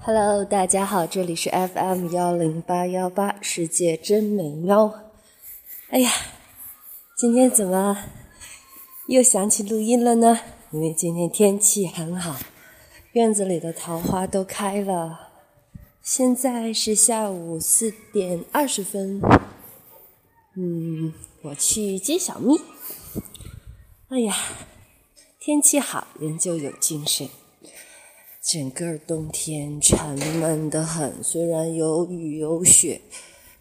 Hello，大家好，这里是 FM 幺零八幺八，世界真美妙。哎呀，今天怎么又想起录音了呢？因为今天天气很好，院子里的桃花都开了。现在是下午四点二十分，嗯，我去接小蜜。哎呀，天气好，人就有精神。整个冬天沉闷的很，虽然有雨有雪，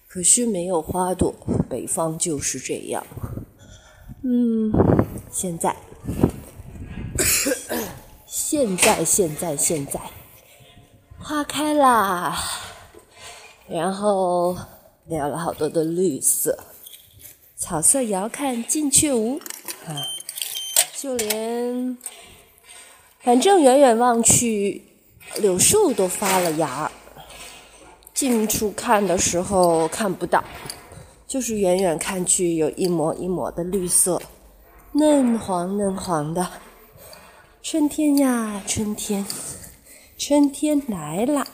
可是没有花朵。北方就是这样。嗯，现在，现在，现在，现在，花开啦，然后留了好多的绿色，草色遥看近却无啊，就连。反正远远望去，柳树都发了芽。近处看的时候看不到，就是远远看去有一抹一抹的绿色，嫩黄嫩黄的。春天呀，春天，春天来了。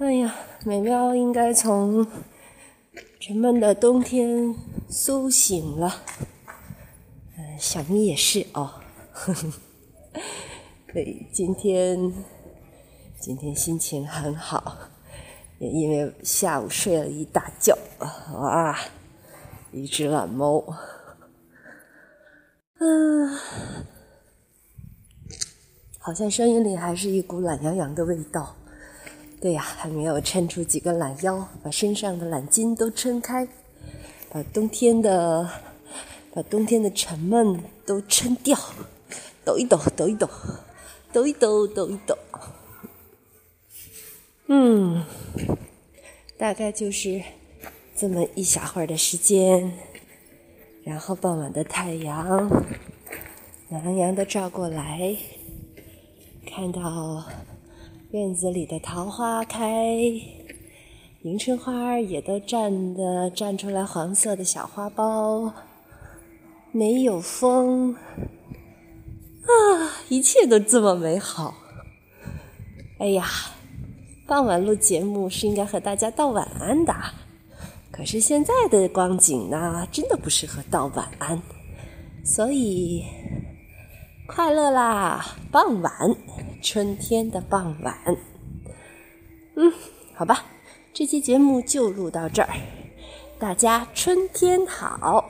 哎呀，美妙应该从沉闷的冬天苏醒了。嗯，小咪也是哦。呵呵，对，今天今天心情很好，也因为下午睡了一大觉，哇，一只懒猫，嗯，好像声音里还是一股懒洋洋的味道。对呀，还没有抻出几个懒腰，把身上的懒筋都撑开，把冬天的把冬天的沉闷都撑掉。抖一抖，抖一抖，抖一抖，抖一抖。嗯，大概就是这么一小会儿的时间，然后傍晚的太阳暖洋洋的照过来，看到院子里的桃花开，迎春花也都绽的绽出来黄色的小花苞，没有风。啊，一切都这么美好。哎呀，傍晚录节目是应该和大家道晚安的，可是现在的光景呢，真的不适合道晚安，所以快乐啦！傍晚，春天的傍晚。嗯，好吧，这期节目就录到这儿，大家春天好。